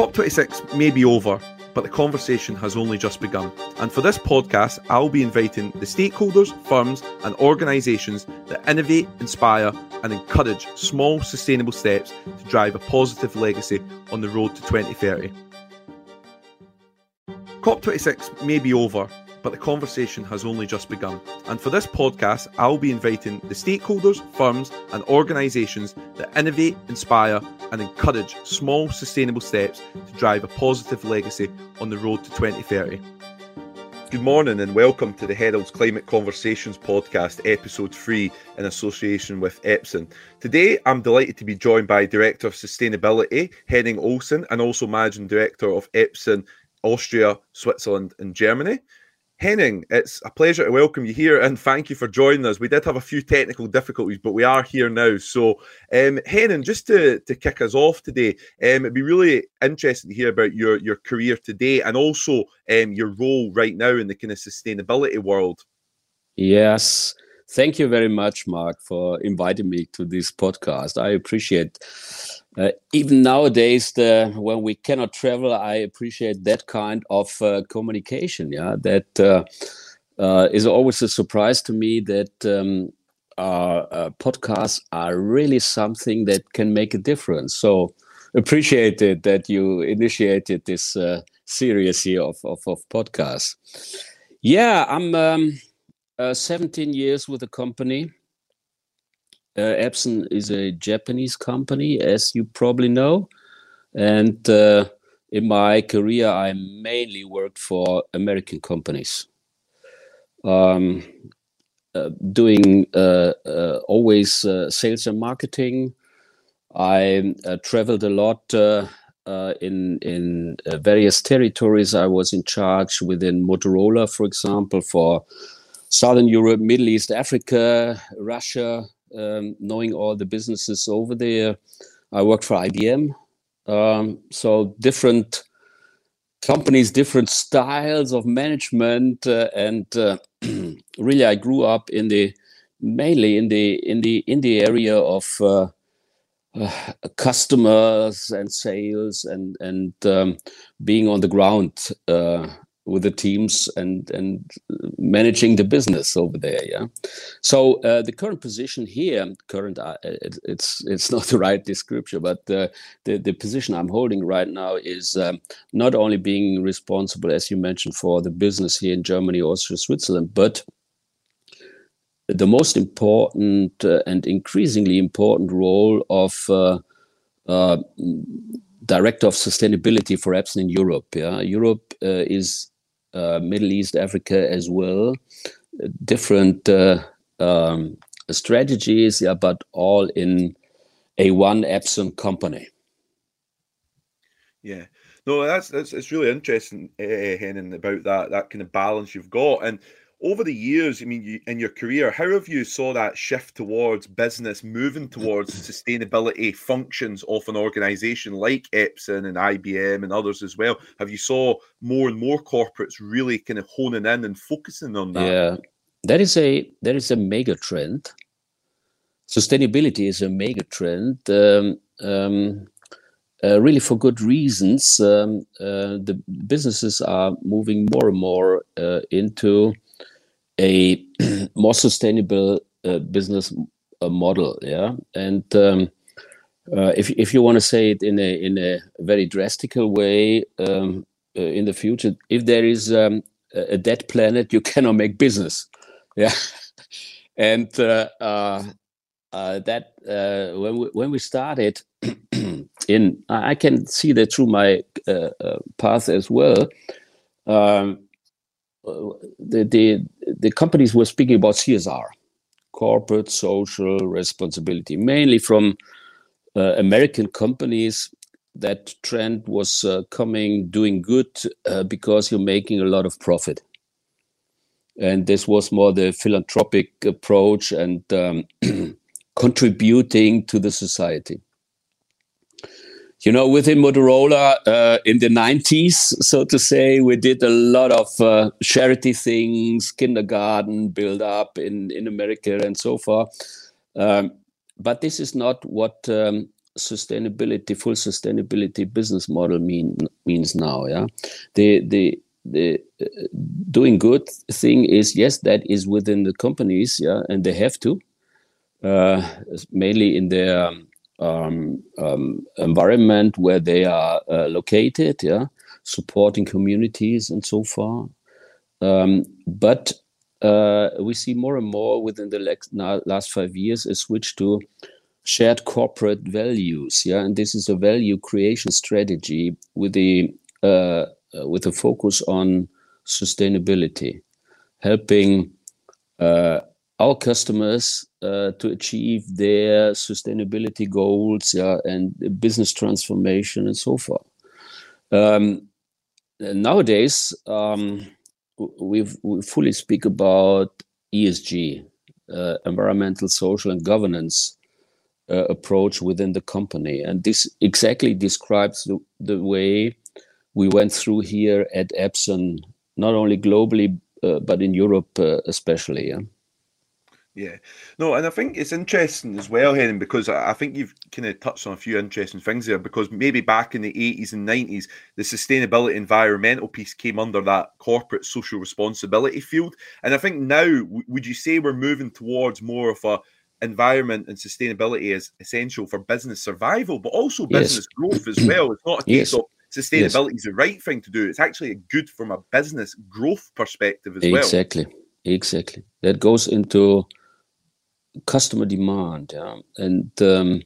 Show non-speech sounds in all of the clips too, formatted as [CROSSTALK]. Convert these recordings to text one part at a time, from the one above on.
COP26 may be over, but the conversation has only just begun. And for this podcast, I'll be inviting the stakeholders, firms, and organisations that innovate, inspire, and encourage small, sustainable steps to drive a positive legacy on the road to 2030. COP26 may be over, but the conversation has only just begun. And for this podcast, I'll be inviting the stakeholders, firms, and organisations that innovate, inspire, and encourage small, sustainable steps to drive a positive legacy on the road to 2030. Good morning and welcome to the Herald's Climate Conversations podcast, episode 3, in association with Epson. Today, I'm delighted to be joined by Director of Sustainability, Henning Ohlsson, and also Managing Director of Epson Austria, Switzerland, and Germany. Henning, it's a pleasure to welcome you here and thank you for joining us. We did have a few technical difficulties, but we are here now. So, um, Henning, just to, to kick us off today, um, it'd be really interesting to hear about your, your career today and also um, your role right now in the kind of sustainability world. Yes. Thank you very much, Marc, for inviting me to this podcast. I appreciate uh, even nowadays, the, when we cannot travel, I appreciate that kind of uh, communication. Yeah, that uh, uh is always a surprise to me. That um, uh, podcasts are really something that can make a difference. So appreciate it that you initiated this series here of, of, of podcasts. Yeah, I'm um, 17 years with the company. Uh, Epson is a Japanese company, as you probably know. And uh, in my career, I mainly worked for American companies, um, uh, doing uh, uh, always uh, sales and marketing. I traveled a lot in in various territories. I was in charge within Motorola, for example, for Southern Europe, Middle East, Africa, Russia, um, knowing all the businesses over there. I worked for IBM. Um, so different companies, different styles of management, uh, and uh, [CLEARS THROAT] really, I grew up in the mainly in the in the in the area of uh, uh customers and sales and and um, being on the ground uh, with the teams and and managing the business over there yeah so uh, the current position here current uh, it, it's it's [LAUGHS] not the right description but uh, the the position i'm holding right now is um, not only being responsible as you mentioned for the business here in germany austria switzerland but the most important uh, and increasingly important role of uh, uh, director of sustainability for Epson in Europe. Yeah, Europe uh, is uh, Middle East, Africa as well. Different uh, um, strategies, yeah, but all in a one Epson company. Yeah, no, that's that's it's really interesting, uh, about that that kind of balance you've got, and over the years, I mean, you, in your career, how have you saw that shift towards business moving towards sustainability functions of an organization like Epson and IBM and others as well? Have you saw more and more corporates really kind of honing in and focusing on that? Yeah, that is a that is a mega trend. Sustainability is a mega trend. Um, um, uh, really for good reasons. Um, uh, the businesses are moving more and more uh, into a [CLEARS THROAT] more sustainable uh, business uh, model. Yeah, and um, uh, if if you want to say it in a in a very drastical way, um, uh, in the future, if there is um, a dead planet, you [LAUGHS] cannot make business. Yeah, [LAUGHS] and uh, uh, that when we, when we started. [CLEARS THROAT] in I can see that through my path as well. Um, the, the, the companies were speaking about CSR, corporate social responsibility, mainly from uh, American companies. That trend was uh, coming, doing good uh, because you're making a lot of profit. And this was more the philanthropic approach and um, [CLEARS THROAT] contributing to the society you know, within Motorola uh, in the 90s, so to say, we did a lot of uh, charity things, kindergarten build up in, in America and so forth. Um, but this is not what um, sustainability, full sustainability business model mean means now. Yeah, the the the uh, doing good thing is yes, that is within the companies. Yeah, and they have to uh, mainly in their um, um, environment where they are uh, located. Yeah, supporting communities and so far. Um, but uh, we see more and more within the last five years a switch to shared corporate values. Yeah, and this is a value creation strategy with the uh, uh, with a focus on sustainability, helping uh, our customers uh, to achieve their sustainability goals, yeah, and business transformation and so forth. Um, nowadays, um, we fully speak about ESG, uh, environmental, social, and governance uh, approach within the company. And this exactly describes the, the way we went through here at Epson, not only globally, uh, but in Europe uh, especially. Yeah? Yeah, no, and I think it's interesting as well, Henning, because I think you've kind of touched on a few interesting things there. Because maybe back in the 80s and 90s, the sustainability environmental piece came under that corporate social responsibility field. And I think now, would you say we're moving towards more of a environment and sustainability is essential for business survival, but also business yes. growth as well. It's not a case yes. of sustainability yes. is the right thing to do. It's actually good from a business growth perspective as exactly. well. Exactly, exactly. That goes into customer demand, yeah? and um,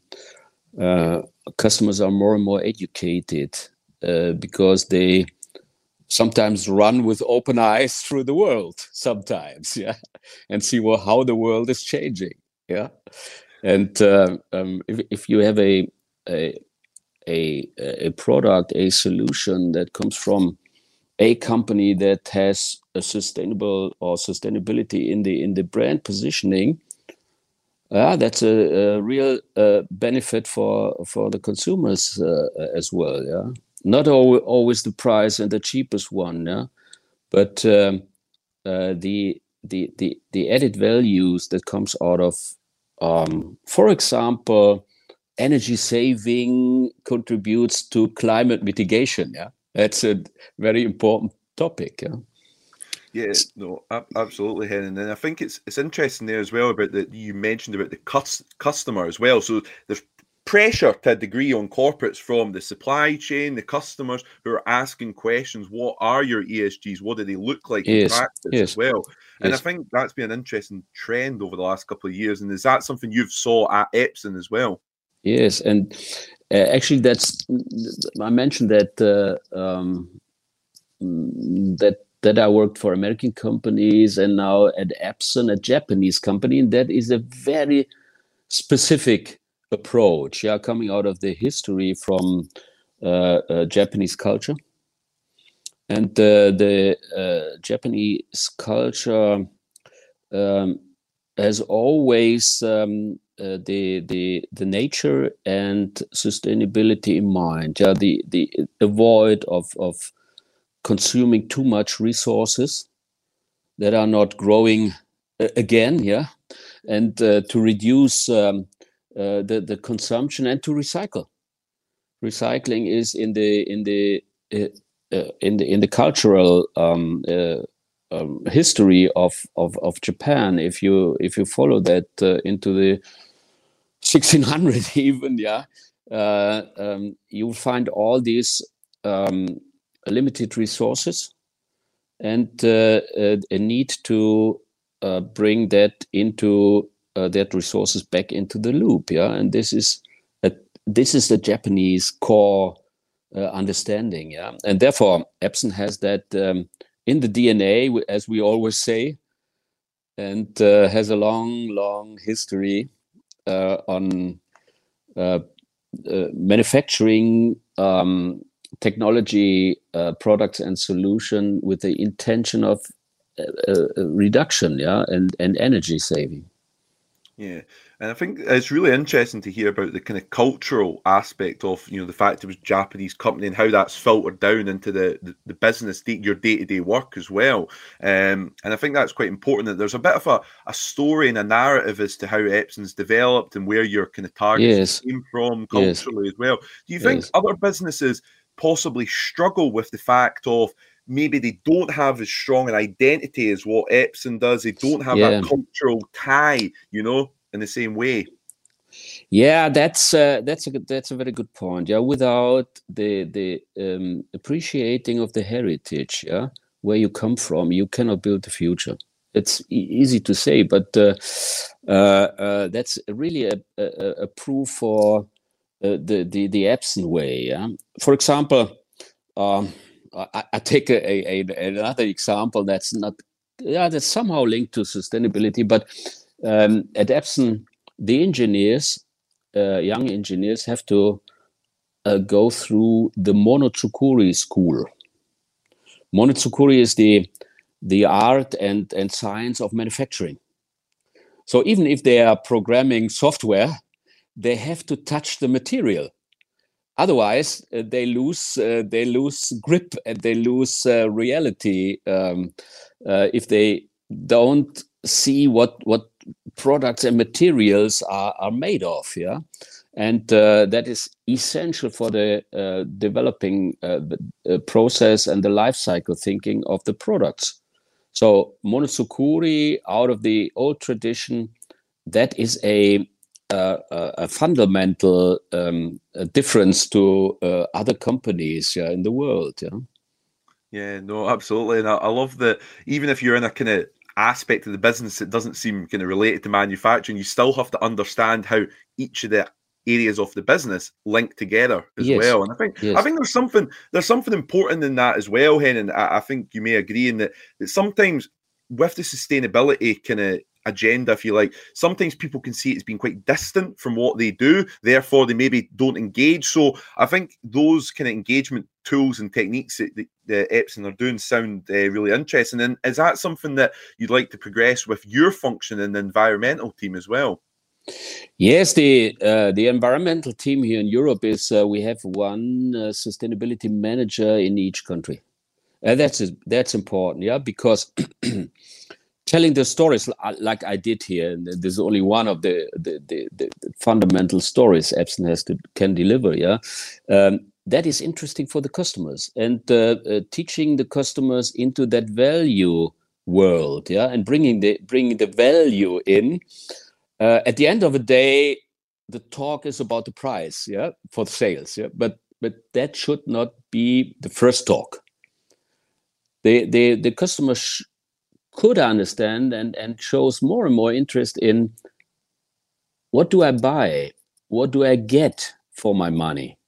uh, customers are more and more educated uh, because they sometimes run with open eyes through the world sometimes [LAUGHS] yeah and see well how the world is changing yeah and uh, um, if, if you have a, a a a product a solution that comes from a company that has a sustainable or sustainability in the in the brand positioning yeah that's a, a real uh, benefit for for the consumers uh, as well yeah. Not al- always the price and the cheapest one yeah. But um, uh, the the the the added values that comes out of um, for example energy saving contributes to climate mitigation yeah. That's a very important topic yeah yeah, no, absolutely, Henning. And I think it's it's interesting there as well about that you mentioned about the cus- customer as well. So there's pressure to a degree on corporates from the supply chain, the customers who are asking questions. What are your ESGs? What do they look like yes. in practice yes. as well? And yes. I think that's been an interesting trend over the last couple of years. And is that something you've saw at Epson as well? Yes, and uh, actually, that's I mentioned that uh, um, that that I worked for American companies and now at Epson, a Japanese company, and that is a very specific approach, yeah, coming out of the history from uh, uh, Japanese culture. And uh, the uh, Japanese culture um, has always um, uh, the the the nature and sustainability in mind. Yeah, the the avoid of of consuming too much resources that are not growing uh, again. Yeah, and uh, to reduce um, uh, the the consumption and to recycle. Recycling is in the in the uh, uh, in the in the cultural um, uh, um, history of, of of Japan. If you if you follow that into the 1600 [LAUGHS] even, yeah, um, you'll find all these um, limited resources and a need to bring that into uh, that resources back into the loop yeah? And this is a, this is the japanese core uh, understanding yeah? And therefore epson has that um, in the dna as we always say and uh, has a long long history uh, on uh, uh, manufacturing um, technology uh, products and solution with the intention of uh, uh, reduction yeah and and energy saving yeah, And I think it's really interesting to hear about the kind of cultural aspect of you know the fact it was a Japanese company and how that's filtered down into the the, the business, your day to day work as well. Um, and I think that's quite important that there's a bit of a, a story and a narrative as to how Epson's developed and where your kind of targets yes. came from culturally yes. as well. Do you think yes. other businesses possibly struggle with the fact of maybe they don't have as strong an identity as what Epson does. They don't have yeah. that cultural tie, you know in the same way. Yeah, that's uh, that's a that's a very good point. Yeah, without the the um, appreciating of the heritage, yeah, where you come from, you cannot build the future. It's e- easy to say, but uh, uh, uh that's really a, a, a proof for the the the Epson way. Yeah, for example, um, I, I, take a, a, another example that's not yeah that's somehow linked to sustainability, but um, at Epson, the engineers, uh, young engineers, have to uh, go through the Monozukuri school. Monozukuri is the the art and and science of manufacturing. So even if they are programming software, they have to touch the material. Otherwise, uh, they lose uh, they lose grip and they lose uh, reality um, uh, if they don't see what what products and materials are, are made of yeah and uh, that is essential for the uh, developing the process and the life cycle thinking of the products so Monozukuri out of the old tradition that is a a, a fundamental um, a difference to uh, other companies yeah, in the world yeah yeah no absolutely and I, I love that even if you're in a kind of aspect of the business that doesn't seem kind of related to manufacturing, you still have to understand how each of the areas of the business link together as yes. well. And I think yes. I think there's something there's something important in that as well, Hen. And I, I think you may agree in that that sometimes with the sustainability kind of agenda, if you like. Sometimes people can see it's been quite distant from what they do, therefore they maybe don't engage. So I think those kind of engagement tools and techniques that the, the Epson are doing sound uh, really interesting. And is that something that you'd like to progress with your function in the environmental team as well? Yes, the uh, the environmental team here in Europe is uh, we have one uh, sustainability manager in each country. And that's that's important, yeah, because [CLEARS THROAT] telling the stories like I did here. There's only one of the the, the, the fundamental stories Epson has to can deliver. Yeah, um, that is interesting for the customers and uh, uh, teaching the customers into that value world. Yeah, and bringing the bringing the value in. Uh, at the end of the day, the talk is about the price. Yeah, for sales. Yeah, but but that should not be the first talk. The the the customer could understand and, and shows more and more interest in what do I buy? What do I get for my money?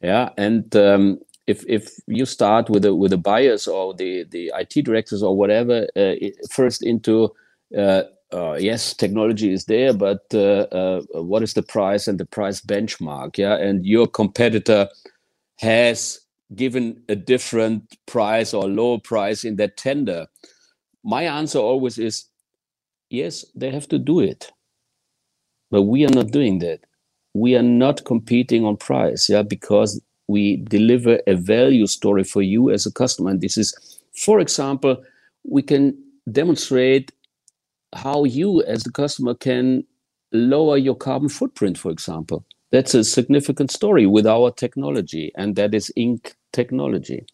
Yeah, and um, if if you start with the with the buyers or the the IT directors or whatever uh, first into uh, uh, yes, technology is there, but uh, uh, what is the price and the price benchmark? Yeah, and your competitor has given a different price or lower price in that tender my answer always is yes, they have to do it. But we are not doing that. We are not competing on price, yeah, because we deliver a value story for you as a customer. And this is, for example, we can demonstrate how you as the customer can lower your carbon footprint, for example. That's a significant story with our technology, and that is ink technology.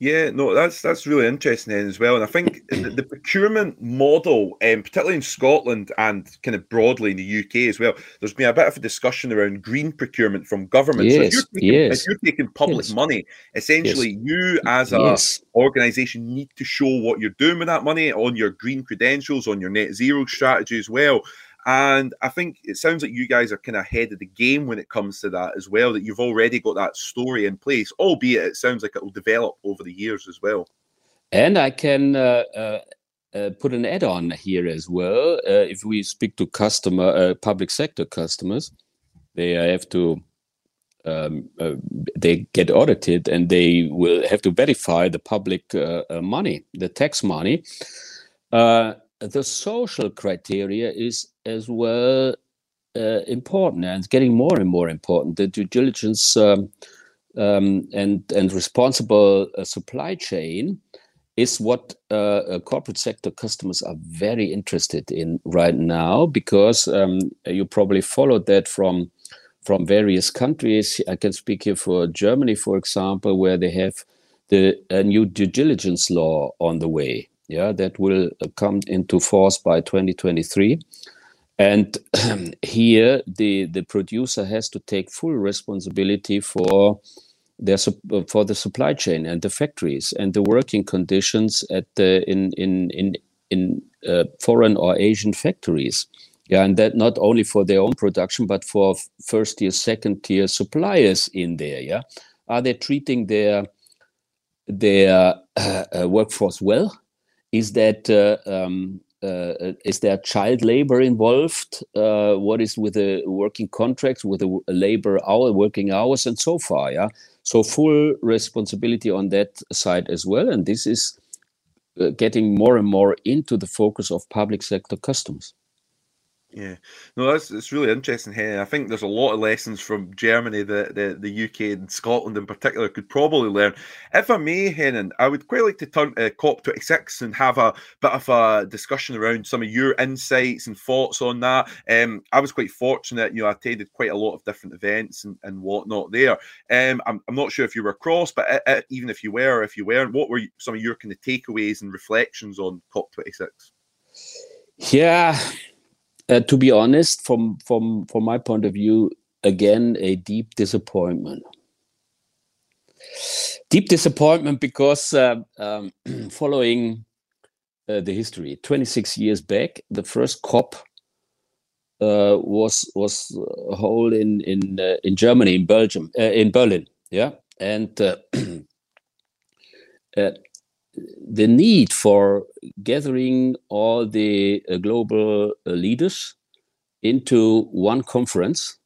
Yeah, no, that's that's really interesting as well. And I think the, the, [CLEARS THROAT] procurement model, um, particularly in Scotland and kind of broadly in the UK as well, there's been a bit of a discussion around green procurement from government. Yes, so if you're taking, yes. if you're taking public yes. money, essentially yes. you as a yes. organization need to show what you're doing with that money on your green credentials, on your net zero strategy as well. And I think it sounds like you guys are kind of ahead of the game when it comes to that as well, that you've already got that story in place, albeit it sounds like it will develop over the years as well. And I can uh, uh, uh, put an add on here as well. Uh, if we speak to customer, uh, public sector customers, they have to. Um, uh, they get audited and they will have to verify the public money, the tax money. the social criteria is as well uh, important and getting more and more important. The due diligence um, um, and and responsible uh, supply chain is what uh, corporate sector customers are very interested in right now because um, you probably followed that from from various countries. I can speak here for Germany, for example, where they have the new due diligence law on the way. Yeah, that will come into force by 2023. And [CLEARS THROAT] here, the, the producer has to take full responsibility for their for the supply chain and the factories and the working conditions at the in in in in uh, foreign or Asian factories. Yeah, and that not only for their own production, but for first tier, second tier suppliers in there. Yeah, are they treating their their uh, [CLEARS THROAT] uh, workforce well? Is that uh, um, uh, is there child labor involved? Uh, what is with the working contracts, with the labor hour, working hours, and so far? Yeah, so full responsibility on that side as well, and this is uh, getting more and more into the focus of public sector customers. Yeah, no, that's it's really interesting, Henry. I think there's a lot of lessons from Germany that the, the UK and Scotland in particular could probably learn. If I may, Henning, I would quite like to turn to COP26 and have a bit of a discussion around some of your insights and thoughts on that. Um, I was quite fortunate, you know, I attended quite a lot of different events and, and whatnot there. Um, I'm, I'm not sure if you were across, but uh, uh, even if you were, if you weren't, what were some of your kind of takeaways and reflections on COP26? Yeah, uh, to be honest, from from from my point of view, again a deep disappointment. Deep disappointment because uh, um, [CLEARS THROAT] following uh, the history, 26 years back, the first COP uh, was was held in in uh, in Germany, in Belgium, uh, in Berlin, yeah, and [CLEARS THROAT] the need for gathering all the uh, global uh, leaders into one conference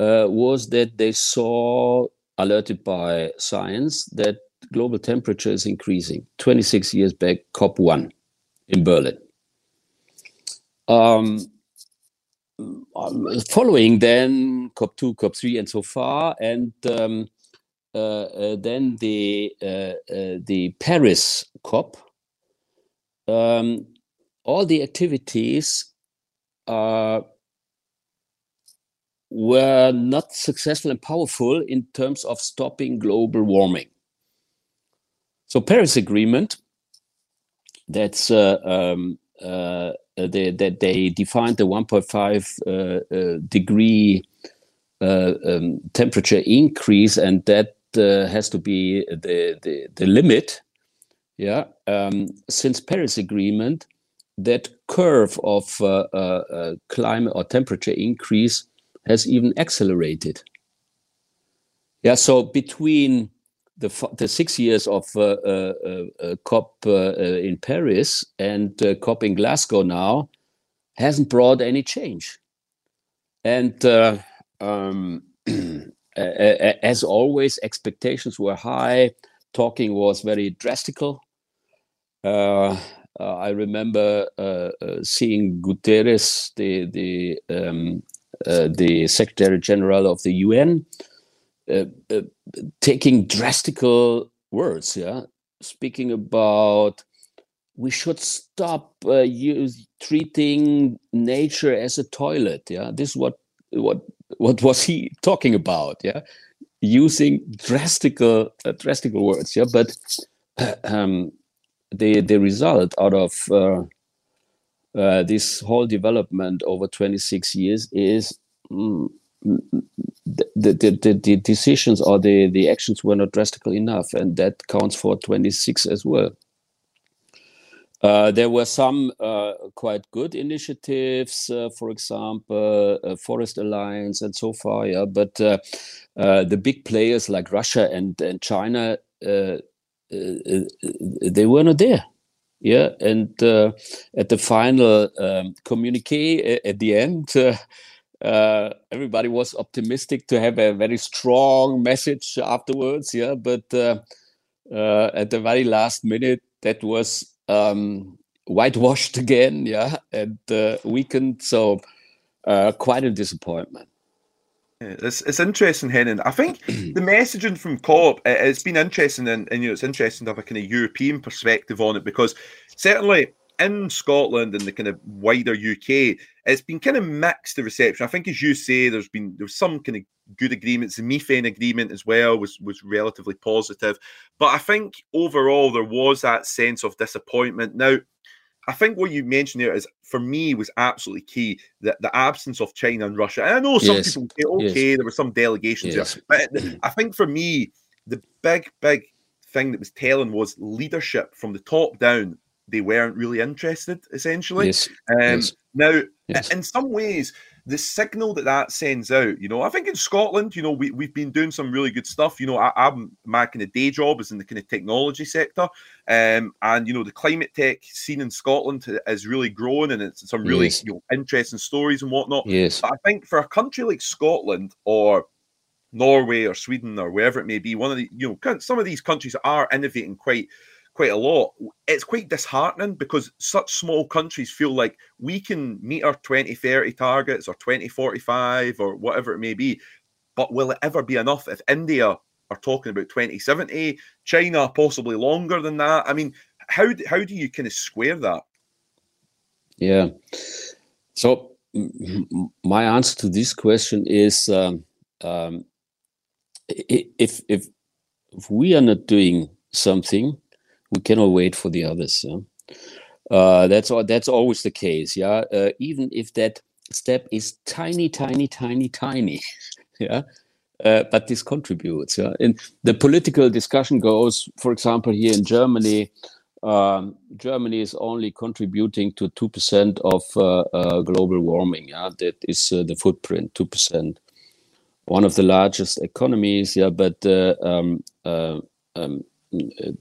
uh, was that they saw, alerted by science, that global temperature is increasing. 26 years back, COP1 in Berlin. Um, following then COP2, COP3, and so far, and um, then the uh, the Paris COP, um, all the activities were not successful and powerful in terms of stopping global warming. So Paris Agreement, that's uh, um, uh, they, that they defined the 1.5 uh, degree um, temperature increase, and that uh, has to be the, the, the limit. Yeah, um, since Paris Agreement, that curve of uh, uh, uh climate or temperature increase has even accelerated. Yeah, so between the the six years of uh, uh, COP in Paris and COP in Glasgow now hasn't brought any change, and um, [CLEARS THROAT] as always, expectations were high. Talking was very drastical. Uh, uh, I remember uh, uh seeing Guterres, the the um, uh, the Secretary General of the UN, uh, taking drastical words. Yeah, speaking about we should stop use, treating nature as a toilet. Yeah, this is what what what was he talking about? Yeah, using drastical uh, drastical words. Yeah, but [CLEARS THROAT] um, the the result out of uh, uh, this whole development over 26 years is mm, the, the, the, the, decisions or the, the actions were not drastical enough, and that counts for 26 as well. Uh, there were some uh, quite good initiatives, uh, for example, uh, Forest Alliance and so far, yeah. But uh, the big players like Russia and, and China, they were not there. Yeah, and at the final um, communique at the end, [LAUGHS] everybody was optimistic to have a very strong message afterwards. Yeah, but at the very last minute, that was um, whitewashed [LAUGHS] again, yeah, and uh, weakened. So uh, quite a disappointment. It's, it's interesting, Henning. I think [CLEARS THROAT] the messaging from COP it's been interesting, and, and you know it's interesting to have a kind of European perspective on it because certainly in Scotland and the kind of wider UK, it's been kind of mixed the reception. I think, as you say, there's been there's some kind of good agreements. The methane agreement as well was was relatively positive, but I think overall there was that sense of disappointment. Now, I think what you mentioned there is for me was absolutely key that the absence of China and Russia. And I know some yes. people say, okay, yes. there were some delegations yes. there, but mm-hmm. I think for me, the big, big thing that was telling was leadership from the top down. They weren't really interested, essentially. Yes. Um, now, in some ways, the signal that that sends out, you know, I think in Scotland, you know, we, we've been doing some really good stuff. You know, I, am my kind of day job is in the kind of technology sector. Um, and, you know, the climate tech scene in Scotland has really grown and it's some really, yes. you know, interesting stories and whatnot. Yes. But I think for a country like Scotland or Norway or Sweden or wherever it may be, one of the, you know, some of these countries are innovating quite quite a lot. It's quite disheartening because such small countries feel like we can meet our 2030 targets or 2045 or whatever it may be. But will it ever be enough if India are talking about 2070, China possibly longer than that? I mean, how, how do you kind of square that? Yeah. So, my answer to this question is um, um, if, if, if we are not doing something, we cannot wait for the others. Yeah? Uh, that's all, that's always the case. Yeah, uh, even if that step is tiny, tiny, tiny, tiny. [LAUGHS] yeah. Uh, but this contributes. Yeah? And the political discussion goes, for example, here in Germany, um, Germany is only contributing to two percent of uh, uh, global warming. Yeah, that is uh, the footprint, two percent. One of the largest economies. Yeah, but um, um,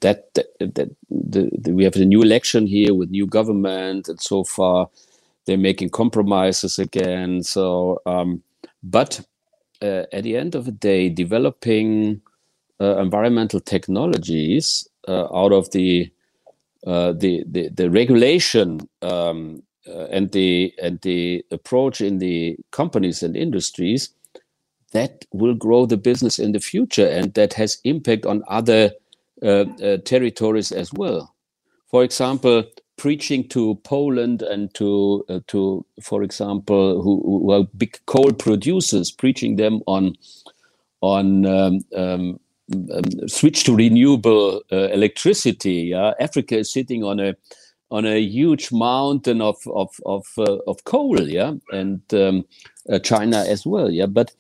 that, that, that the, the, we have a new election here with new government, and so far they're making compromises again. So, um, but uh, at the end of the day, developing uh, environmental technologies uh, out of the, uh, the the the regulation um, uh, and the and the approach in the companies and industries that will grow the business in the future, and that has impact on other territories as well. For example, preaching to Poland and to uh, to, for example, who, who, are big coal producers, preaching them on on um, um, um, switch to renewable uh, electricity. Yeah? Africa is sitting on a on a huge mountain of of of, uh, of coal, yeah, and um, uh, China as well, yeah. But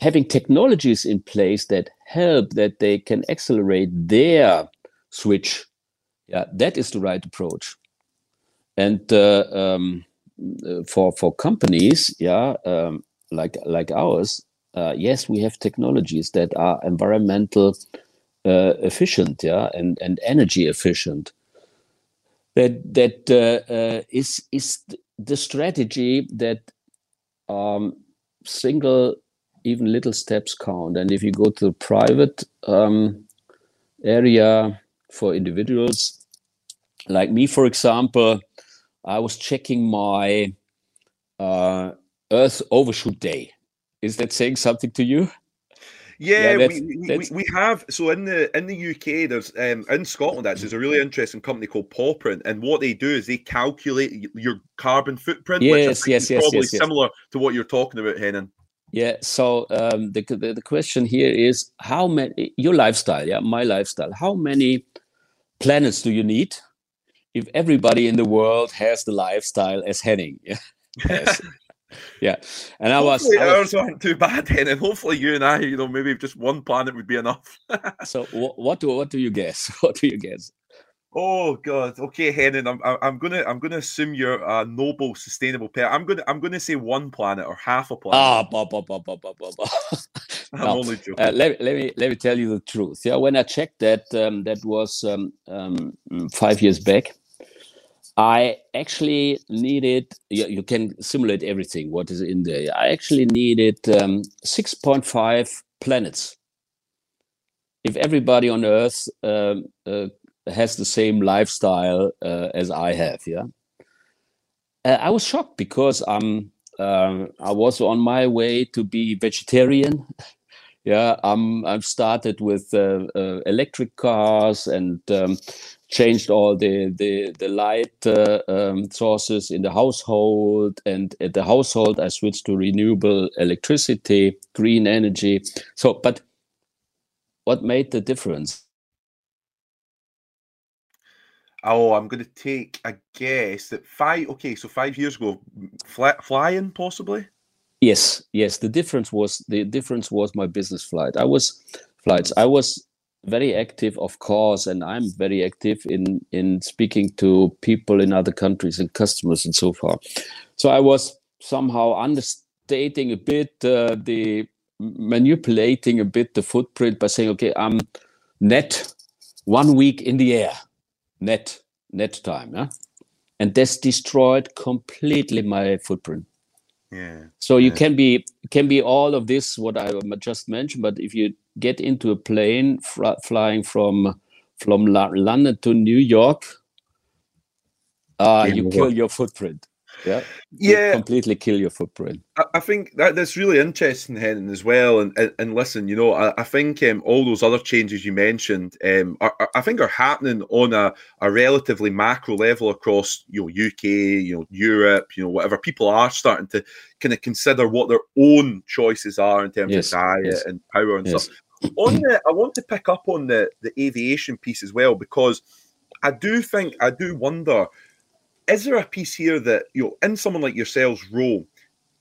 having technologies in place that help that they can accelerate their switch. Yeah that is the right approach. And uh, um, uh, for for companies yeah um, like like ours uh, yes we have technologies that are environmental uh, efficient yeah and and energy efficient. That that uh, uh, is is the strategy that um, single even little steps count. And if you go to the private um, area for individuals, like me, for example, I was checking my uh, Earth overshoot day. Is that saying something to you? Yeah, yeah that's, we, that's... we, we have. So in the in the UK, there's um, in Scotland actually, there's a really interesting company called Pawprint, and what they do is they calculate your carbon footprint. Yes, yes, yes, probably yes, yes. similar to what you're talking about, Henning. Yeah. So um, the, the, the question here is how many your lifestyle, yeah, my lifestyle. How many planets do you need if everybody in the world has the lifestyle as Henning? Yeah. [LAUGHS] Yes. yeah. And I was, I was, ours aren't too bad, Henning. Hopefully, you and I, you know, maybe just one planet would be enough. [LAUGHS] so, what, what do what do you guess? [LAUGHS] What do you guess? Oh God. Okay, Henning. I'm I'm gonna I'm gonna assume you're a noble, sustainable pet. I'm gonna I'm gonna say one planet or half a planet. Ah, bah, bah, bah, bah, bah, bah. [LAUGHS] I'm no. only joking. Uh, let, let me let me tell you the truth. Yeah, when I checked that, um, that was um, um, five years back. I actually needed. You, you, can simulate everything. What is in there? I actually needed um, six point five planets. If everybody on Earth um, uh, has the same lifestyle uh, as I have. Yeah, uh, I was shocked because um, uh, I was on my way to be vegetarian. [LAUGHS] yeah, um, I've started with uh, uh, electric cars and um, changed all the the the light uh, um, sources in the household. And at the household, I switched to renewable electricity, green energy. So, but what made the difference? Oh, I'm going to take a guess that five. Okay, so five years ago, fly, flying possibly. Yes, yes. The difference was the difference was my business flight. I was flights. I was very active, of course, and I'm very active in in speaking to people in other countries and customers and so far. So I was somehow understating a bit uh, the manipulating a bit the footprint by saying, okay, I'm net one week in the air net net time yeah? And that's destroyed completely my footprint. Yeah. So yeah. you can be can be all of this what i just mentioned but if you get into a plane fr- flying from from london to new york uh, you kill your footprint yeah. Yeah. completely kill your footprint. I, I, think that that's really interesting Henning as well. And and, and listen you know I, I think um, all those other changes you mentioned um are, are, I think are happening on a, a relatively macro level across you know UK you know Europe you know whatever. People are starting to kind of consider what their own choices are in terms yes, of diet yes. and power and yes. stuff on the I want to pick up on the the aviation piece as well because I do think I do wonder is there a piece here that you know in someone like yourselves role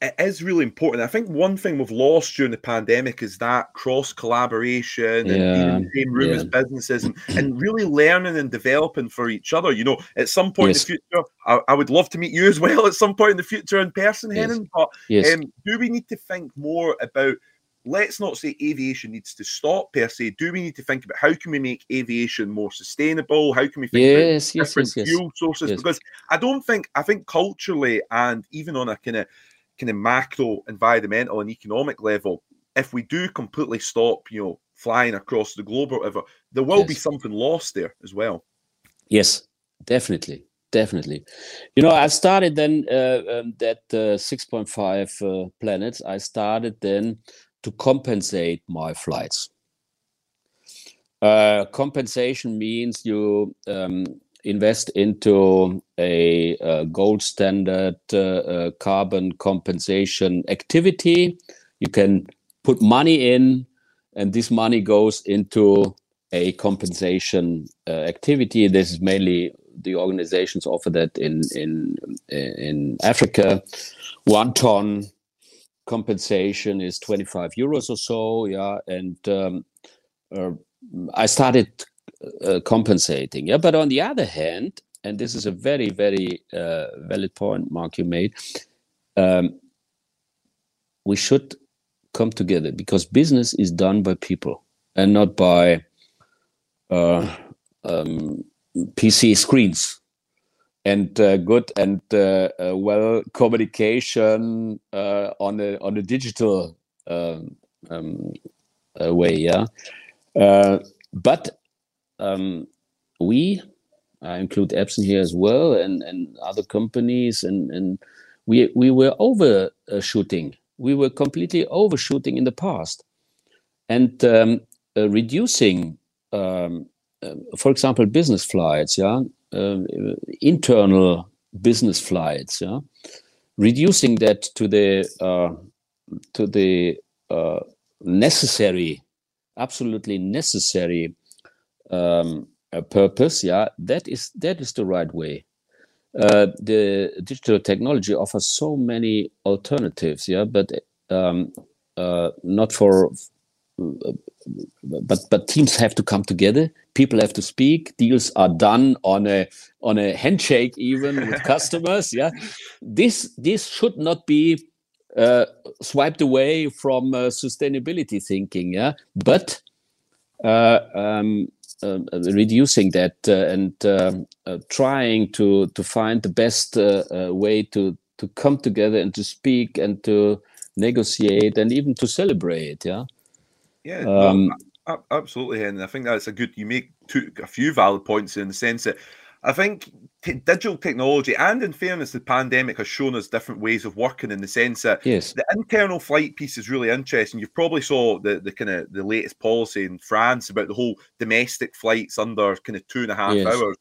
it is really important i think one thing we've lost during the pandemic is that cross collaboration yeah, and being in the same room yeah. as businesses and, and really learning and developing for each other you know at some point yes. in the future I, I, would love to meet you as well at some point in the future in person yes. Henning, but yes. um, do we need to think more about let's not say aviation needs to stop per se. Do we need to think about how can we make aviation more sustainable? How can we think yes, about different yes, fuel sources? Because I don't think I think culturally and even on a kind of kind of macro environmental and economic level, if we do completely stop, you know, flying across the globe or whatever, there will be something lost there as well. Yes, definitely definitely you know i started then uh, um, that uh, 6.5 uh, planets i started then to compensate my flights. Uh, compensation means you um, invest into a, a gold standard uh, uh, carbon compensation activity. You can put money in, and this money goes into a compensation uh, activity. This is mainly the organizations offer that in in in Africa. One ton compensation is 25 euros or so yeah and um, uh, i started uh, compensating yeah. But on the other hand and this is a very very uh, valid point Marc you made um, we should come together because business is done by people and not by uh, um, pc screens and uh, good and uh, uh, well communication uh, on a on a digital um, um, uh, way. Yeah, uh, but um, we I include Epson here as well, and and other companies, and and we we were overshooting. We were completely overshooting in the past, and um, reducing. Um, for example, business flights, yeah, internal business flights, yeah, reducing that to the uh, to the uh, necessary, absolutely necessary um, purpose, yeah, that is that is the right way. Uh, the digital technology offers so many alternatives, yeah, but um, uh, not for but but teams have to come together people have to speak. Deals are done on a on a handshake even with [LAUGHS] customers yeah. This this should not be uh, swiped away from uh, sustainability thinking yeah. But uh, um, uh, reducing that uh, and um, uh, trying to to find the best way to to come together and to speak and to negotiate and even to celebrate yeah. Yeah, um, Absolutely, and I think that's a good. You make two, a few valid points in the sense that I think t- digital technology, and in fairness, the pandemic has shown us different ways of working. In the sense that yes. the internal flight piece is really interesting. You've probably saw the the kind of the latest policy in France about the whole domestic flights under kind of two and a half Yes. hours.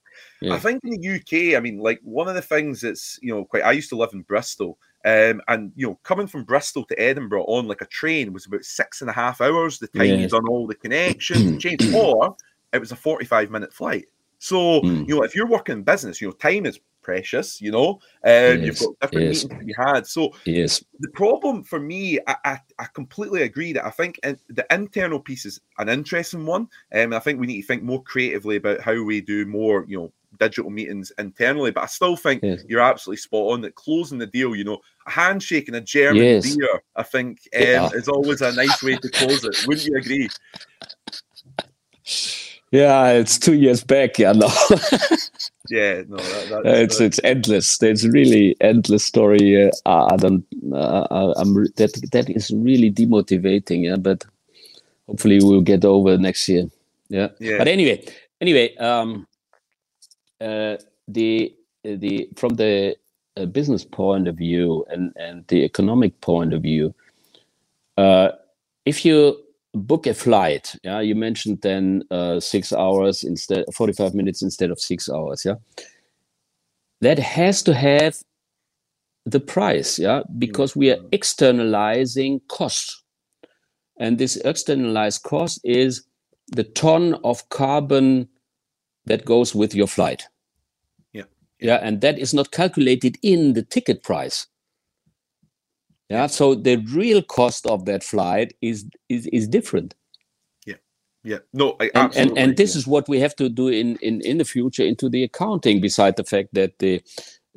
I think in the UK, I mean, like one of the things that's you know quite. I used to live in Bristol, um, and you know, coming from Bristol to Edinburgh on like a train was about six and a half hours. The time Yes. you've done all the connections, and [CLEARS THROAT] change, or it was a forty-five minute flight. So Mm. you know, if you're working in business, you know, time is precious. You know, um, you've got different yes. meetings to be had. So Yes. the problem for me, I, I, I completely agree that I think in, the internal piece is an interesting one. Um, I think we need to think more creatively about how we do more, you know, digital meetings internally. But I still think Yes. you're absolutely spot on that closing the deal, you know, a handshake and a German Yes. beer, I think um, Yeah. is always a nice way to close it. Wouldn't you agree? Yeah, it's two years back. Yeah, no, [LAUGHS] Yeah, no, that, that's, it's it's endless. It's really endless story. Uh, I don't. Uh, I'm that that is really demotivating. Yeah, but hopefully we'll get over next year. Yeah. yeah, But anyway, anyway, um, the the from the uh, business point of view and and the economic point of view, uh, if you book a flight, yeah, you mentioned then uh, six hours instead, forty five minutes instead of six hours, yeah, that has to have the price, yeah, because we are externalizing cost, and this externalized cost is the ton of carbon that goes with your flight. Yeah. Yeah, and that is not calculated in the ticket price. Yeah, so the real cost of that flight is is, is different. yeah. yeah, No, I And, and and this is what we have to do in, in, in the future into the accounting, beside the fact that the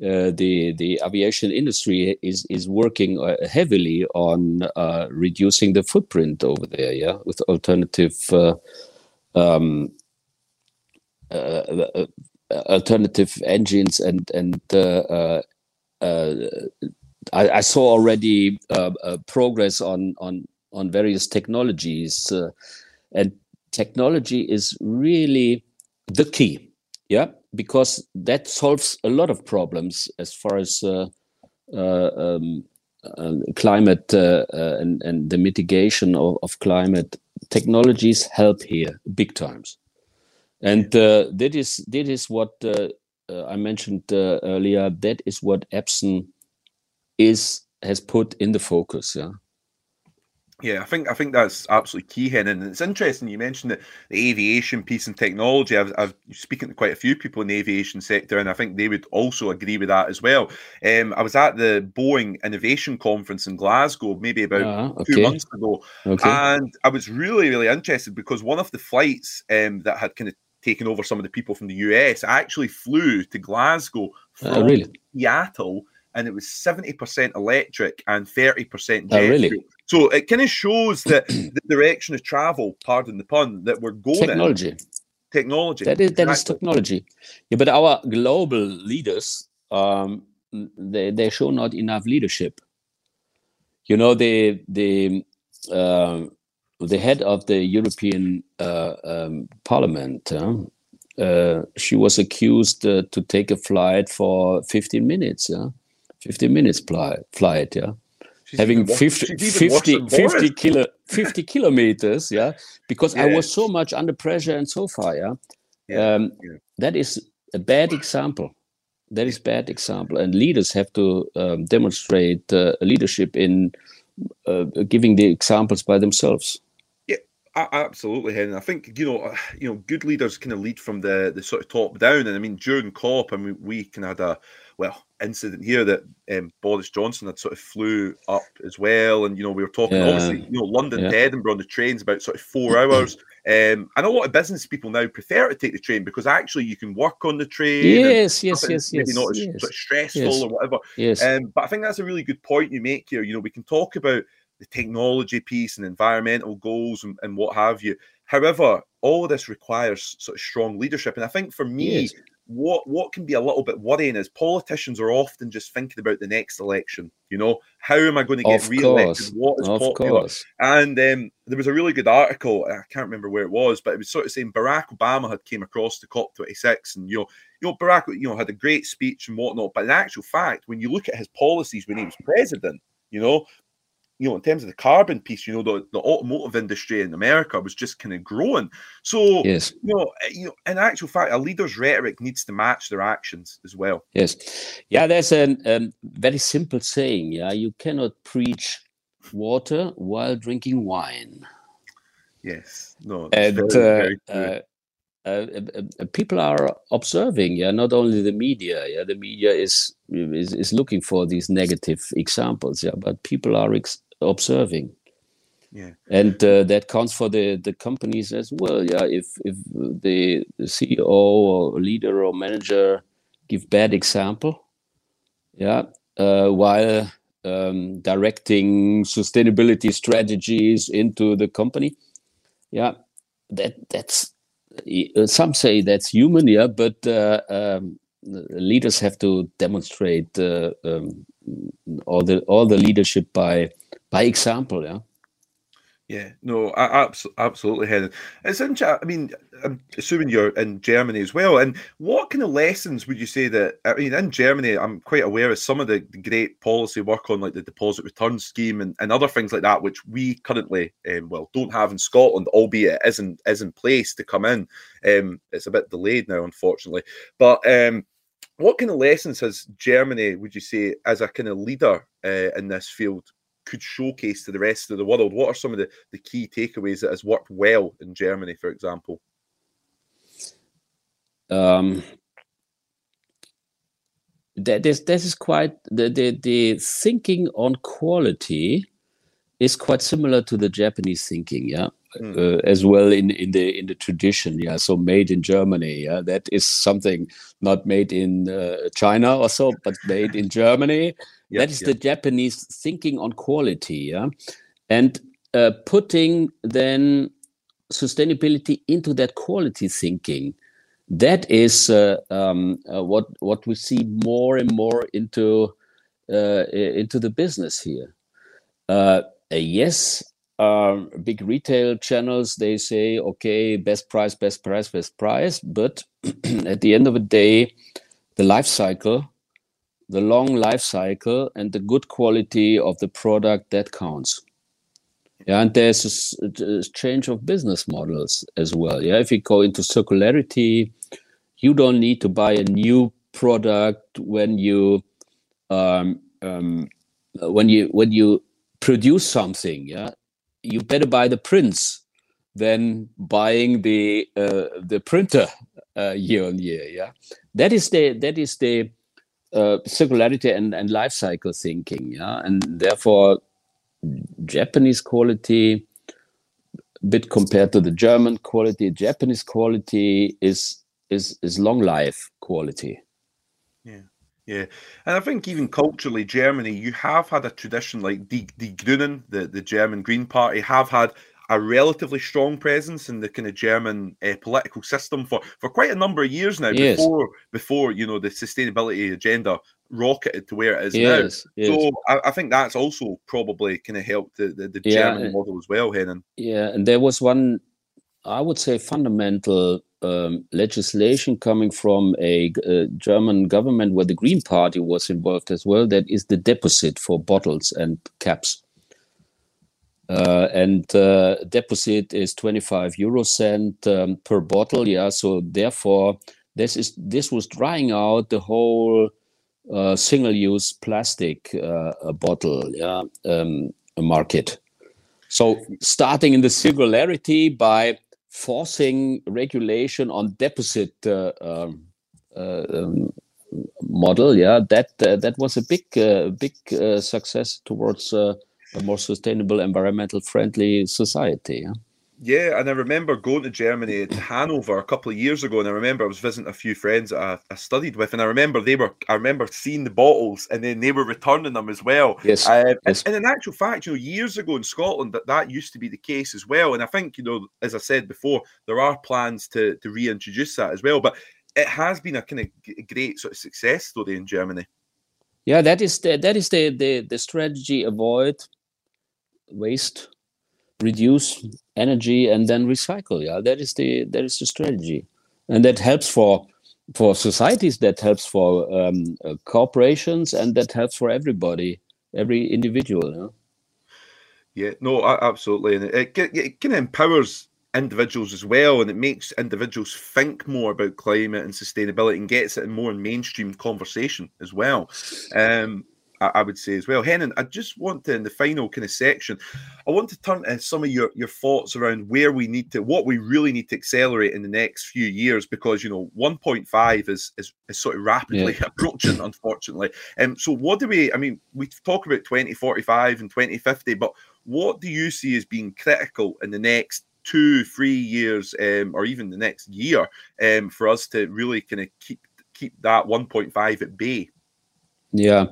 uh, the the aviation industry is is working uh, heavily on uh, reducing the footprint over there, yeah, with alternative uh, um, uh, uh, alternative engines and and uh, uh, uh, I, I saw already uh, uh, progress on on on various technologies, uh, and technology is really the key, yeah, because that solves a lot of problems as far as uh, uh, um, uh, climate uh, uh, and and the mitigation of, of climate. Technologies help here big times, and uh, that is that is what uh, uh, I mentioned uh, earlier. That is what Epson is has put in the focus. Yeah. Yeah, I think I think that's absolutely key, Hen. And it's interesting you mentioned the, the aviation piece and technology. I've, I've speaking to quite a few people in the aviation sector, and I think they would also agree with that as well. Um, I was at the Boeing Innovation Conference in Glasgow maybe about Ah, two months ago, Okay. and I was really really interested because one of the flights um, that had kind of taken over some of the people from the US I actually flew to Glasgow from Uh, really? Seattle, and it was seventy percent electric and thirty percent Oh, really? fuel. So it kind of shows that [CLEARS THROAT] the direction of travel, pardon the pun, that we're going in. Technology. Technology. That is that is Exactly. technology. Yeah, but our global leaders, um, they they show not enough leadership. You know, the the um the head of the European uh, um, Parliament. uh, she was accused uh, to take a flight for 15 minutes. Yeah, 15 minutes flight. Flight. Yeah, She's having even 50, she's 50, 50, kilo, [LAUGHS] 50 kilometers yeah because i was so much under pressure and so far yeah, Yeah, um, yeah. that is a bad example that is bad example and leaders have to um, demonstrate uh, leadership in uh, giving the examples by themselves Absolutely, Hen. I think you know, uh, you know, good leaders kind of lead from the the sort of top down. And I mean, during COP, I mean, we kind of had a well incident here that um, Boris Johnson had sort of flew up as well. And you know, we were talking Yeah. obviously, you know, London Yeah. to Edinburgh on the trains about sort of four hours. [CLEARS THROAT] Um, and a lot of business people now prefer to take the train because actually you can work on the train. yes yes yes maybe yes not as yes, sort of stressful yes. or whatever. yes. Um, but I think that's a really good point you make here. You know, we can talk about the technology piece and environmental goals and, and what have you. However, all of this requires sort of strong leadership. And I think for me, Yes. what what can be a little bit worrying is politicians are often just thinking about the next election. You know, how am I going to get Of re-elected? course. What is Of popular? course. And um, there was a really good article. I can't remember where it was, but it was sort of saying Barack Obama had came across to COP twenty six, and you know, you know, Barack, you know, had a great speech and whatnot. But in actual fact, when you look at his policies when he was president, you know, you know, in terms of the carbon piece, you know, the, the automotive industry in America was just kind of growing. So, Yes. you know, eh, you know, in actual fact, a leader's rhetoric needs to match their actions as well. Yes. Yeah, there's a um, very simple saying. Yeah, you cannot preach water while drinking wine. Yes. No. And very, uh, very uh, uh, uh, uh, people are observing. Yeah, not only the media. Yeah, the media is is, is looking for these negative examples. Yeah, but people are ex- observing. yeah. and uh, that counts for the the companies as well yeah if if the, ceo or leader or manager give bad example yeah uh, while um, directing sustainability strategies into the company yeah that that's uh, some say that's human yeah but uh, um, leaders have to demonstrate uh, um, all the all the leadership by by example yeah Yeah, no, absolutely, Helen. It's interesting. I mean, I'm assuming you're in Germany as well. And what kind of lessons would you say that? I mean, in Germany, I'm quite aware of some of the great policy work on like the deposit return scheme and, and other things like that, which we currently, um, well, don't have in Scotland, albeit it is in, is in place to come in. Um, it's a bit delayed now, unfortunately. But um, what kind of lessons has Germany, would you say, as a kind of leader uh, in this field, could showcase to the rest of the world? What are some of the, the key takeaways that has worked well in Germany, for example? um, that this this is quite the, the the thinking on quality is quite similar to the Japanese thinking, yeah, Mm. uh, as well in in the in the tradition, yeah. So made in Germany, yeah, that is something not made in uh, China or so, but made in Germany. [LAUGHS] That is the Japanese thinking on quality, yeah, and uh, putting then sustainability into that quality thinking that is uh, um, uh, what what we see more and more into uh, into the business here. Uh, yes, um, big retail channels they say okay, best price, best price, best price, but [CLEARS THROAT] at the end of the day, the life cycle, the long life cycle, and the good quality of the product that counts. Yeah, and there's a a change of business models as well. Yeah, if you go into circularity, you don't need to buy a new product when you um, um, uh, when you when you produce something. Yeah, you better buy the prints than buying the uh, the printer uh, year on year. Yeah, that is the that is the uh, circularity and, and life cycle thinking. Yeah, and therefore Japanese quality bit compared to the German quality. Japanese quality is is is long life quality. Yeah, and I think even culturally, Germany, you have had a tradition like Die, Die Grünen, the, the German Green Party, have had a relatively strong presence in the kind of German uh, political system for, for quite a number of years now. Yes. Before before you know the sustainability agenda rocketed to where it is now. Yes, yes. So I, I think that's also probably kind of helped the, the, the Yeah, German uh, model as well, Henning. Yeah, and there was one, I would say, fundamental um, legislation coming from a uh, German government where the Green Party was involved as well. That is the deposit for bottles and caps. Uh, and uh, deposit is 25 euro cent um, per bottle. Yeah, so therefore, this is this was drying out the whole uh, single-use plastic uh, bottle yeah, um, market. So starting in the singularity by forcing regulation on deposit uh, um, uh, um, model, yeah, that uh, that was a big uh, big success towards a more sustainable, environmental friendly society. Yeah? Yeah, and I remember going to Germany to Hanover a couple of years ago, and I remember I was visiting a few friends I, I studied with, and I remember they were, I remember seeing the bottles, and then they were returning them as well. Yes, Uh, yes. And in actual fact, you know, years ago in Scotland, that that used to be the case as well. And I think, you know, as I said before, there are plans to to reintroduce that as well. But it has been a kind of great sort of success story in Germany. Yeah, that is the that is the the, the strategy. Avoid waste, reduce energy, and then recycle. Yeah, that is the that is the strategy, and that helps for for societies. That helps for um, uh, corporations, and that helps for everybody, every individual. Yeah, yeah no, absolutely, and it, it, it kind of empowers individuals as well, and it makes individuals think more about climate and sustainability and gets it in more mainstream conversation as well. Um, I, I, would say as well, Henning. I just want to in the final kind of section, I want to turn to some of your your thoughts around where we need to, what we really need to accelerate in the next few years, because you know 1.5 is is, is sort of rapidly yeah. approaching, unfortunately. And um, so, what do we? I mean, we talk about 2045 and 2050, but what do you see as being critical in the next two, three years, um, or even the next year, um, for us to really kind of keep keep that 1.5 at bay? Yeah.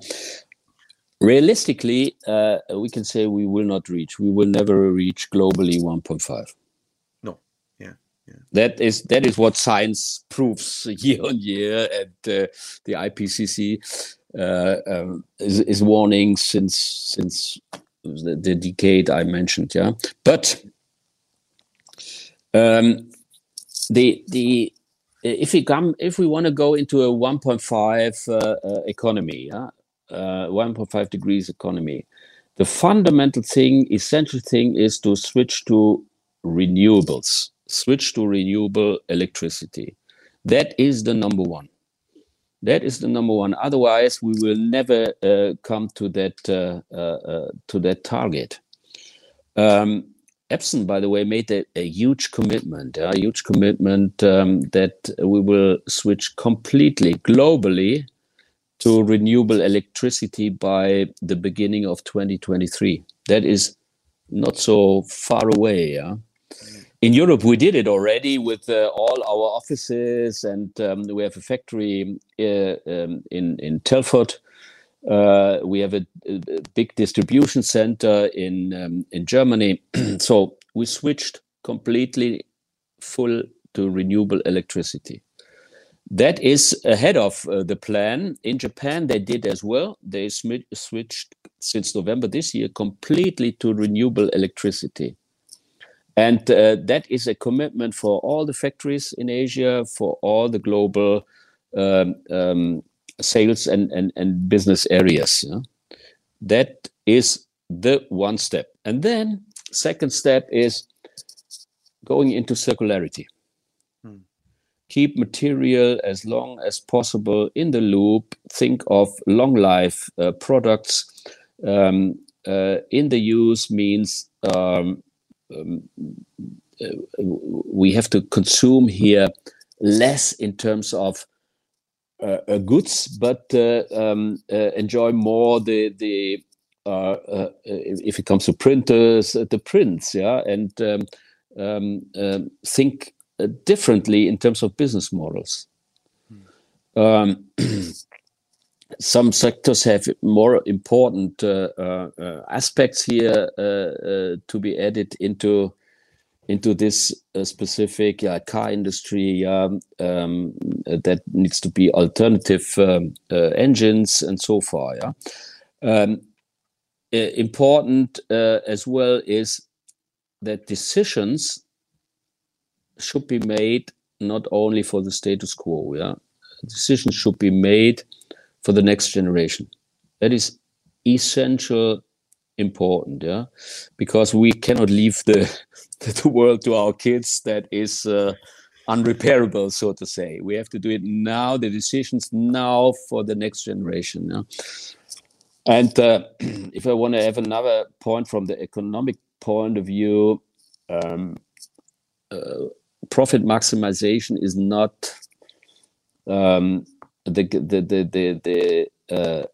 Realistically, uh, we can say we will not reach. We will never reach globally 1.5. No. Yeah. Yeah. That is that is what science proves [LAUGHS] year on year, and uh, the IPCC uh, um, is, is warning since since the, the decade I mentioned. Yeah, but um, the the if we come if we want to go into a 1.5 uh, uh, economy, yeah, uh, 1.5 degrees economy, the fundamental thing, essential thing, is to switch to renewables, switch to renewable electricity. That is the number one. That is the number one. Otherwise, we will never uh, come to that uh, uh, uh to that target. Um, Epson, by the way, made a, a huge commitment, a huge commitment um, that we will switch completely globally to renewable electricity by the beginning of 2023. That is not so far away. Yeah? In Europe, we did it already with uh, all our offices, and um, we have a factory uh, um, in in Telford uh, we have a, a, big distribution center in um, in Germany. [CLEARS THROAT] so we switched completely full to renewable electricity. That is ahead of uh, the plan. In Japan, they did as well. They switched since November this year completely to renewable electricity. And uh, that is a commitment for all the factories in Asia, for all the global um, um, sales and, and, and business areas. Yeah? That is the one step. And then second step is going into circularity. Keep material as long as possible in the loop. Think of long life uh, products. Um, uh, in the use means um, um, uh, we have to consume here less in terms of uh, uh, goods, but um, enjoy more the the if it comes to printers, the prints, yeah, and um, um think differently in terms of business models. Um, [CLEARS THROAT] some sectors have more important uh, uh, aspects here uh, to be added into into this uh, specific uh, car industry um, um, that needs to be alternative um, uh, engines and so far. Yeah, um, important uh, as well is that decisions should be made not only for the status quo. Yeah, decisions should be made for the next generation. That is essential important yeah because we cannot leave [LAUGHS] the the world to our kids that is uh, unrepairable so to say we have to do it now the decisions now for the next generation yeah? and uh, [CLEARS THROAT] if i want to have another point from the economic point of view um, uh, profit maximization is not um, the the the the the, uh,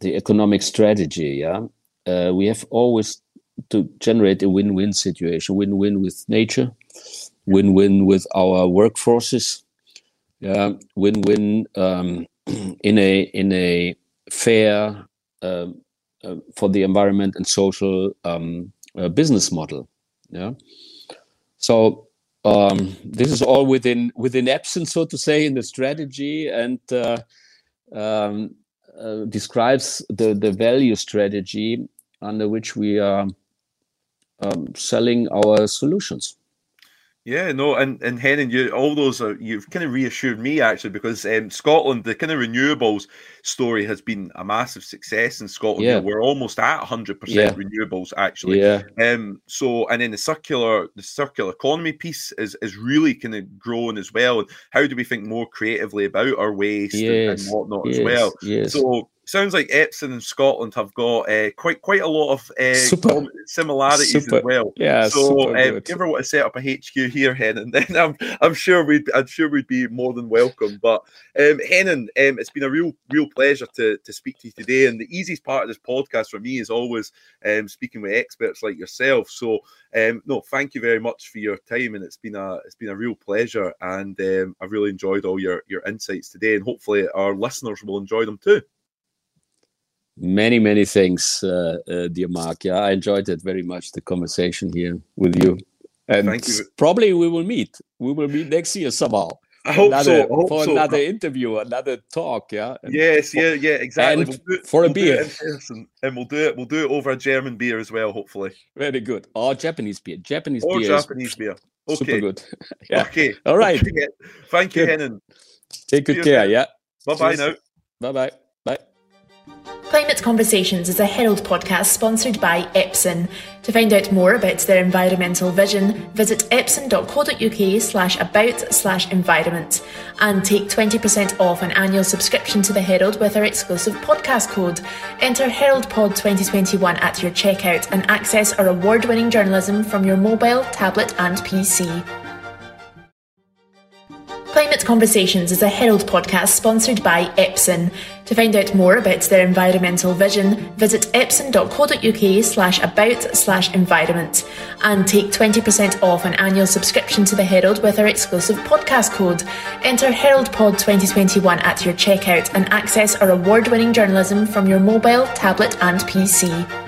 the economic strategy yeah? Uh, we have always to generate a win-win situation win-win with nature win-win with our workforces yeah? Win-win um, [CLEARS THROAT] in a in a fair uh, uh, for the environment and social um, uh, business model yeah? So um, this is all within within Epson, so to say, in the strategy, and uh, um, uh, describes the the value strategy under which we are um, selling our solutions. Yeah, no, and and Henning, you all those are you've kind of reassured me actually because um, Scotland, the kind of renewables story has been a massive success in Scotland. Yeah. we're almost at hundred yeah. percent renewables actually. Yeah. Um. So and then the circular the circular economy piece is is really kind of growing as well. And how do we think more creatively about our waste yes. and, and whatnot yes. as well? Yes. So sounds like Epson and Scotland have got uh, quite quite a lot of uh, similarities super. as well. Yeah, so um, if you ever want to set up a HQ here, [LAUGHS] Henning, then I'm I'm sure we'd I'm sure we'd be more than welcome. But um, Henning, um, it's been a real real pleasure to to speak to you today. And the easiest part of this podcast for me is always um, speaking with experts like yourself. So um, no, thank you very much for your time, and it's been a it's been a real pleasure. And um, I've really enjoyed all your your insights today, and hopefully our listeners will enjoy them too many many thanks uh, uh, dear mark yeah i enjoyed it very much the conversation here with you and Thank you. probably we will meet we will meet next year somehow I hope another, so. I hope for so. another interview, another talk, yeah. And yes, yeah, yeah, exactly. We'll it, for a we'll beer, and we'll do it. We'll do it over a German beer as well, hopefully. Very good. Or Japanese beer. Japanese or beer. Japanese beer. Okay. Super good. [LAUGHS] yeah. Okay. All right. Okay. Thank you, Henning. Take good care. Yeah. Bye bye now. Bye bye. Climate Conversations is a Herald podcast sponsored by Epson. To find out more about their environmental vision, visit epson.co.uk slash about slash environment and take 20% off an annual subscription to the Herald with our exclusive podcast code. Enter HeraldPod 2021 at your checkout and access our award-winning journalism from your mobile, tablet and PC. Climate Conversations is a Herald podcast sponsored by Epson. To find out more about their environmental vision, visit epson.co.uk slash about slash environment and take 20% off an annual subscription to the Herald with our exclusive podcast code. Enter HeraldPod 2021 at your checkout and access our award-winning journalism from your mobile, tablet and PC.